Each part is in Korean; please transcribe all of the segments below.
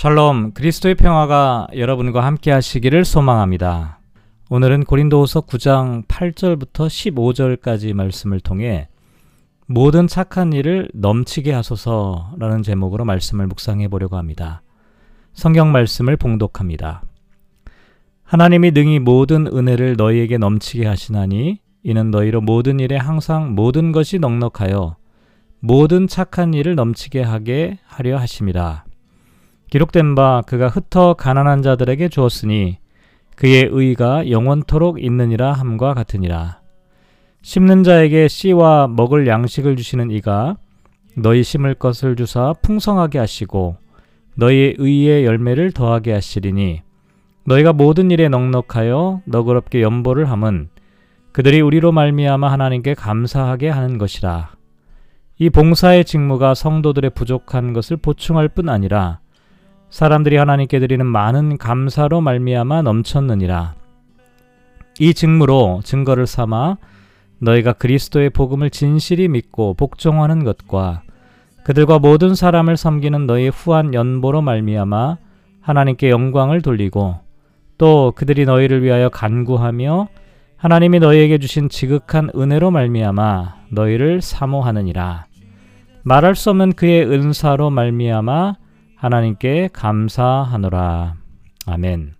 샬롬 그리스도의 평화가 여러분과 함께 하시기를 소망합니다. 오늘은 고린도후서 9장 8절부터 15절까지 말씀을 통해 모든 착한 일을 넘치게 하소서라는 제목으로 말씀을 묵상해 보려고 합니다. 성경 말씀을 봉독합니다. 하나님이 능히 모든 은혜를 너희에게 넘치게 하시나니 이는 너희로 모든 일에 항상 모든 것이 넉넉하여 모든 착한 일을 넘치게 하게 하려 하심이라. 기록된 바 그가 흩어 가난한 자들에게 주었으니 그의 의가 영원토록 있느니라 함과 같으니라. 심는 자에게 씨와 먹을 양식을 주시는 이가 너희 심을 것을 주사 풍성하게 하시고 너희의 의의 열매를 더하게 하시리니 너희가 모든 일에 넉넉하여 너그럽게 연보를 함은 그들이 우리로 말미암아 하나님께 감사하게 하는 것이라. 이 봉사의 직무가 성도들의 부족한 것을 보충할 뿐 아니라 사람들이 하나님께 드리는 많은 감사로 말미암아 넘쳤느니라. 이 직무로 증거를 삼아 너희가 그리스도의 복음을 진실이 믿고 복종하는 것과 그들과 모든 사람을 섬기는 너희의 후한 연보로 말미암아 하나님께 영광을 돌리고 또 그들이 너희를 위하여 간구하며 하나님이 너희에게 주신 지극한 은혜로 말미암아 너희를 사모하느니라. 말할 수 없는 그의 은사로 말미암아 하나님께 감사하노라. 아멘.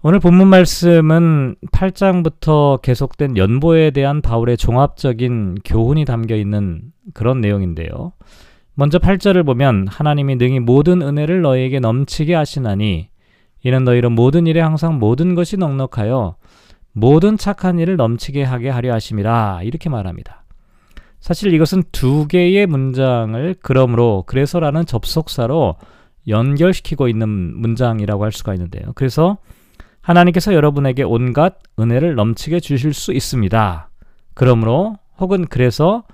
오늘 본문 말씀은 8장부터 계속된 연보에 대한 바울의 종합적인 교훈이 담겨 있는 그런 내용인데요. 먼저 8절을 보면 하나님이 능히 모든 은혜를 너희에게 넘치게 하시나니 이는 너희로 모든 일에 항상 모든 것이 넉넉하여 모든 착한 일을 넘치게 하게 하려 하심이라 이렇게 말합니다. 사실 이것은 두 개의 문장을 그러므로 그래서라는 접속사로 연결시키고 있는 문장이라고 할 수가 있는데요. 그래서 하나님께서 여러분에게 온갖 은혜를 넘치게 주실 수 있습니다. 그러므로 혹은 그래서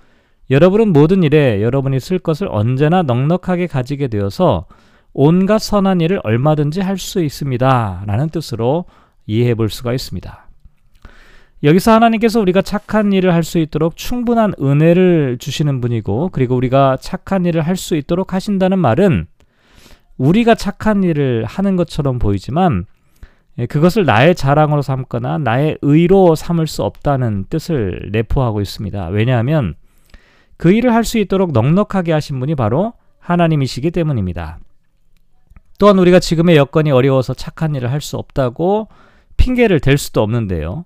여러분은 모든 일에 여러분이 쓸 것을 언제나 넉넉하게 가지게 되어서 온갖 선한 일을 얼마든지 할 수 있습니다. 라는 뜻으로 이해해 볼 수가 있습니다. 여기서 하나님께서 우리가 착한 일을 할 수 있도록 충분한 은혜를 주시는 분이고, 그리고 우리가 착한 일을 할 수 있도록 하신다는 말은 우리가 착한 일을 하는 것처럼 보이지만, 예, 그것을 나의 자랑으로 삼거나 나의 의로 삼을 수 없다는 뜻을 내포하고 있습니다. 왜냐하면 그 일을 할 수 있도록 넉넉하게 하신 분이 바로 하나님이시기 때문입니다. 또한 우리가 지금의 여건이 어려워서 착한 일을 할 수 없다고 핑계를 댈 수도 없는데요.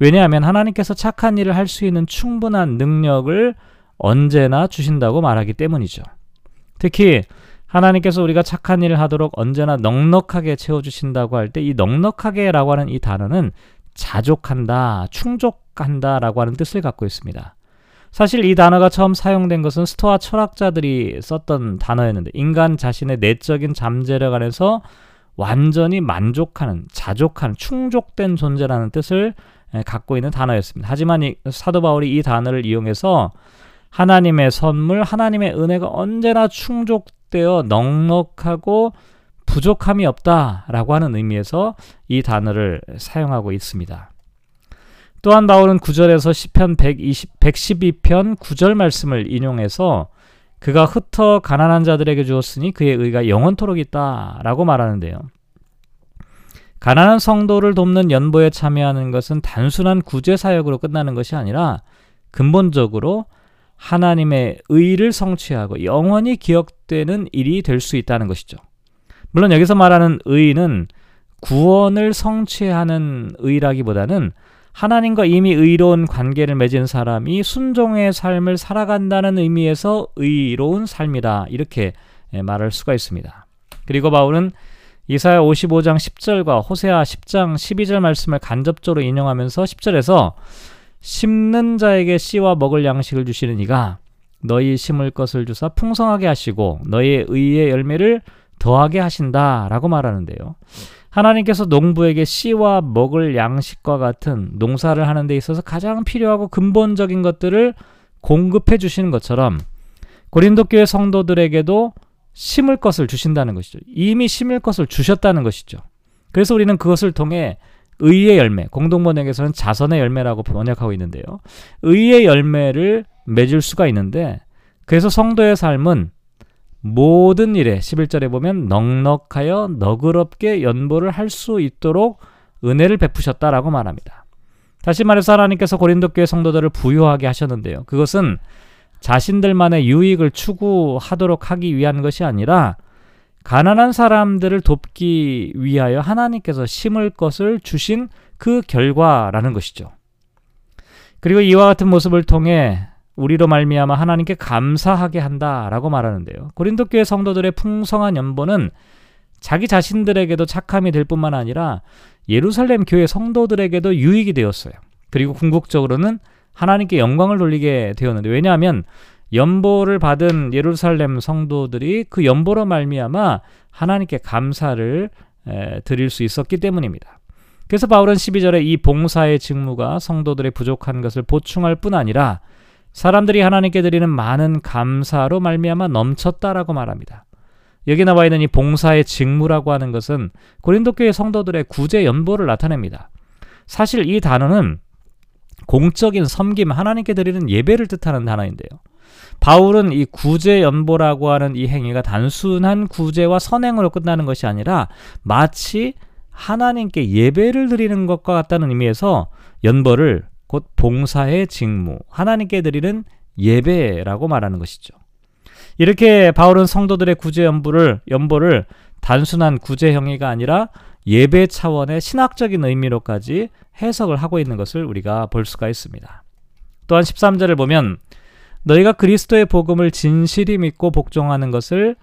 왜냐하면 하나님께서 착한 일을 할 수 있는 충분한 능력을 언제나 주신다고 말하기 때문이죠. 특히 하나님께서 우리가 착한 일을 하도록 언제나 넉넉하게 채워주신다고 할 때 이 넉넉하게 라고 하는 이 단어는 자족한다, 충족한다 라고 하는 뜻을 갖고 있습니다. 사실 이 단어가 처음 사용된 것은 스토아 철학자들이 썼던 단어였는데 인간 자신의 내적인 잠재력 안에서 완전히 만족하는, 자족한, 충족된 존재라는 뜻을 갖고 있는 단어였습니다. 하지만 이, 사도 바울이 이 단어를 이용해서 하나님의 선물, 하나님의 은혜가 언제나 충족되어 넉넉하고 부족함이 없다라고 하는 의미에서 이 단어를 사용하고 있습니다. 또한 바울은 9절에서 시편 120, 112편 9절 말씀을 인용해서 그가 흩어 가난한 자들에게 주었으니 그의 의가 영원토록 있다라고 말하는데요. 가난한 성도를 돕는 연보에 참여하는 것은 단순한 구제 사역으로 끝나는 것이 아니라 근본적으로 하나님의 의를 성취하고 영원히 기억되는 일이 될 수 있다는 것이죠. 물론 여기서 말하는 의는 구원을 성취하는 의라기보다는 하나님과 이미 의로운 관계를 맺은 사람이 순종의 삶을 살아간다는 의미에서 의로운 삶이다. 이렇게 말할 수가 있습니다. 그리고 바울은 이사야 55장 10절과 호세아 10장 12절 말씀을 간접적으로 인용하면서 10절에서 심는 자에게 씨와 먹을 양식을 주시는 이가 너희 심을 것을 주사 풍성하게 하시고 너희의 의의 열매를 더하게 하신다라고 말하는데요. 하나님께서 농부에게 씨와 먹을 양식과 같은 농사를 하는 데 있어서 가장 필요하고 근본적인 것들을 공급해 주시는 것처럼 고린도 교회 성도들에게도 심을 것을 주신다는 것이죠. 이미 심을 것을 주셨다는 것이죠. 그래서 우리는 그것을 통해 의의 열매, 공동 번역에서는 자선의 열매라고 번역하고 있는데요. 의의 열매를 맺을 수가 있는데 그래서 성도의 삶은 모든 일에 11절에 보면 넉넉하여 너그럽게 연보를 할 수 있도록 은혜를 베푸셨다라고 말합니다. 다시 말해서 하나님께서 고린도 교회 성도들을 부유하게 하셨는데요. 그것은 자신들만의 유익을 추구하도록 하기 위한 것이 아니라 가난한 사람들을 돕기 위하여 하나님께서 심을 것을 주신 그 결과라는 것이죠. 그리고 이와 같은 모습을 통해 우리로 말미암아 하나님께 감사하게 한다라고 말하는데요. 고린도 교회 성도들의 풍성한 연보는 자기 자신들에게도 착함이 될 뿐만 아니라 예루살렘 교회 성도들에게도 유익이 되었어요. 그리고 궁극적으로는 하나님께 영광을 돌리게 되었는데 왜냐하면 연보를 받은 예루살렘 성도들이 그 연보로 말미암아 하나님께 감사를 드릴 수 있었기 때문입니다. 그래서 바울은 12절에 이 봉사의 직무가 성도들의 부족한 것을 보충할 뿐 아니라 사람들이 하나님께 드리는 많은 감사로 말미암아 넘쳤다라고 말합니다. 여기 나와 있는 이 봉사의 직무라고 하는 것은 고린도 교회 성도들의 구제 연보를 나타냅니다. 사실 이 단어는 공적인 섬김, 하나님께 드리는 예배를 뜻하는 단어인데요. 바울은 이 구제 연보라고 하는 이 행위가 단순한 구제와 선행으로 끝나는 것이 아니라 마치 하나님께 예배를 드리는 것과 같다는 의미에서 연보를 곧 봉사의 직무, 하나님께 드리는 예배라고 말하는 것이죠. 이렇게 바울은 성도들의 구제 연보를 연보를 단순한 구제 행위가 아니라 예배 차원의 신학적인 의미로까지 해석을 하고 있는 것을 우리가 볼 수가 있습니다. 또한 13절을 보면 너희가 그리스도의 복음을 진실히 믿고 복종하는 것을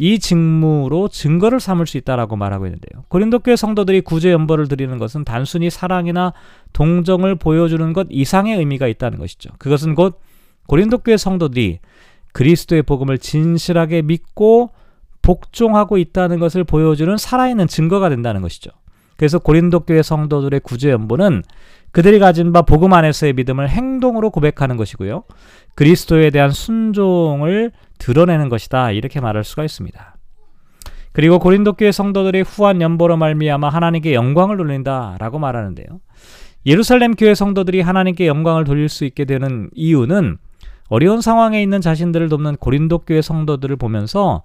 이 직무로 증거를 삼을 수 있다라고 말하고 있는데요. 고린도 교회 성도들이 구제 연보를 드리는 것은 단순히 사랑이나 동정을 보여주는 것 이상의 의미가 있다는 것이죠. 그것은 곧 고린도 교회 성도들이 그리스도의 복음을 진실하게 믿고 복종하고 있다는 것을 보여주는 살아있는 증거가 된다는 것이죠. 그래서 고린도 교회 성도들의 구제 연보는 그들이 가진 바 복음 안에서의 믿음을 행동으로 고백하는 것이고요. 그리스도에 대한 순종을 드러내는 것이다. 이렇게 말할 수가 있습니다. 그리고 고린도 교회 성도들의 후한 연보로 말미암아 하나님께 영광을 돌린다라고 말하는데요. 예루살렘 교회 성도들이 하나님께 영광을 돌릴 수 있게 되는 이유는 어려운 상황에 있는 자신들을 돕는 고린도 교회 성도들을 보면서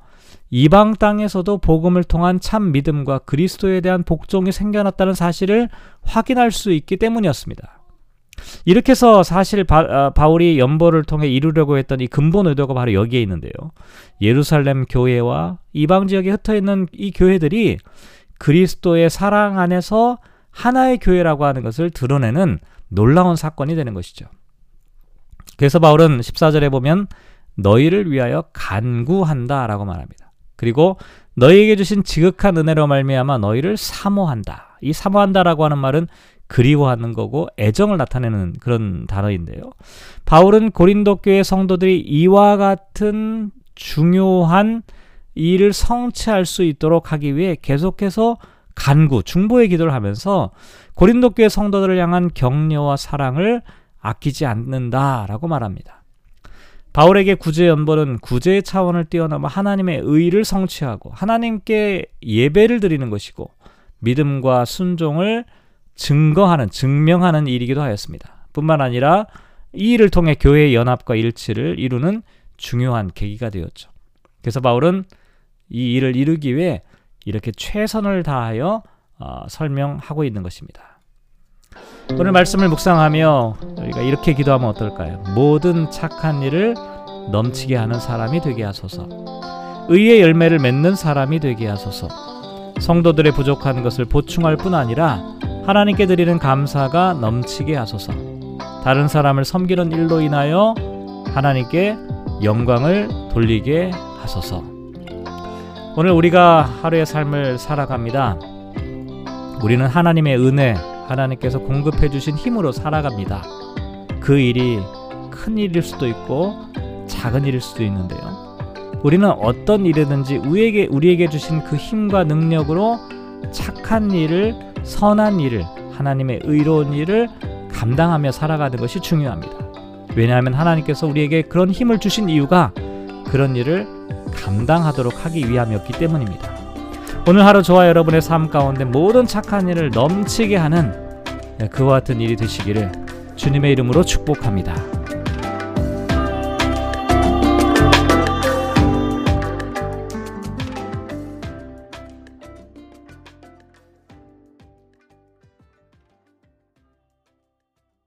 이방 땅에서도 복음을 통한 참 믿음과 그리스도에 대한 복종이 생겨났다는 사실을 확인할 수 있기 때문이었습니다. 이렇게 해서 사실 바, 아, 울이 연보를 통해 이루려고 했던 이 근본 의도가 바로 여기에 있는데요. 예루살렘 교회와 이방 지역에 흩어 있는 이 교회들이 그리스도의 사랑 안에서 하나의 교회라고 하는 것을 드러내는 놀라운 사건이 되는 것이죠. 그래서 바울은 14절에 보면 너희를 위하여 간구한다라고 말합니다. 그리고 너희에게 주신 지극한 은혜로 말미암아 너희를 사모한다. 이 사모한다라고 하는 말은 그리워하는 거고 애정을 나타내는 그런 단어인데요. 바울은 고린도 교회 성도들이 이와 같은 중요한 일을 성취할 수 있도록 하기 위해 계속해서 간구, 중보의 기도를 하면서 고린도 교회 성도들을 향한 격려와 사랑을 아끼지 않는다라고 말합니다. 바울에게 구제 연벌은 구제의 차원을 뛰어넘어 하나님의 의를 성취하고 하나님께 예배를 드리는 것이고 믿음과 순종을 증거하는 증명하는 일이기도 하였습니다. 뿐만 아니라 이 일을 통해 교회의 연합과 일치를 이루는 중요한 계기가 되었죠. 그래서 바울은 이 일을 이루기 위해 이렇게 최선을 다하여 어, 설명하고 있는 것입니다. 오늘 말씀을 묵상하며 우리가 이렇게 기도하면 어떨까요? 모든 착한 일을 넘치게 하는 사람이 되게 하소서. 의의 열매를 맺는 사람이 되게 하소서. 성도들의 부족한 것을 보충할 뿐 아니라 하나님께 드리는 감사가 넘치게 하소서. 다른 사람을 섬기는 일로 인하여 하나님께 영광을 돌리게 하소서. 오늘 우리가 하루의 삶을 살아갑니다. 우리는 하나님의 은혜, 하나님께서 공급해 주신 힘으로 살아갑니다. 그 일이 큰 일일 수도 있고 작은 일일 수도 있는데요. 우리는 어떤 일이든지 우리에게 우리에게 주신 그 힘과 능력으로 착한 일을 선한 일을 하나님의 의로운 일을 감당하며 살아가는 것이 중요합니다. 왜냐하면 하나님께서 우리에게 그런 힘을 주신 이유가 그런 일을 감당하도록 하기 위함이었기 때문입니다. 오늘 하루 저와 여러분의 삶 가운데 모든 착한 일을 넘치게 하는 그와 같은 일이 되시기를 주님의 이름으로 축복합니다.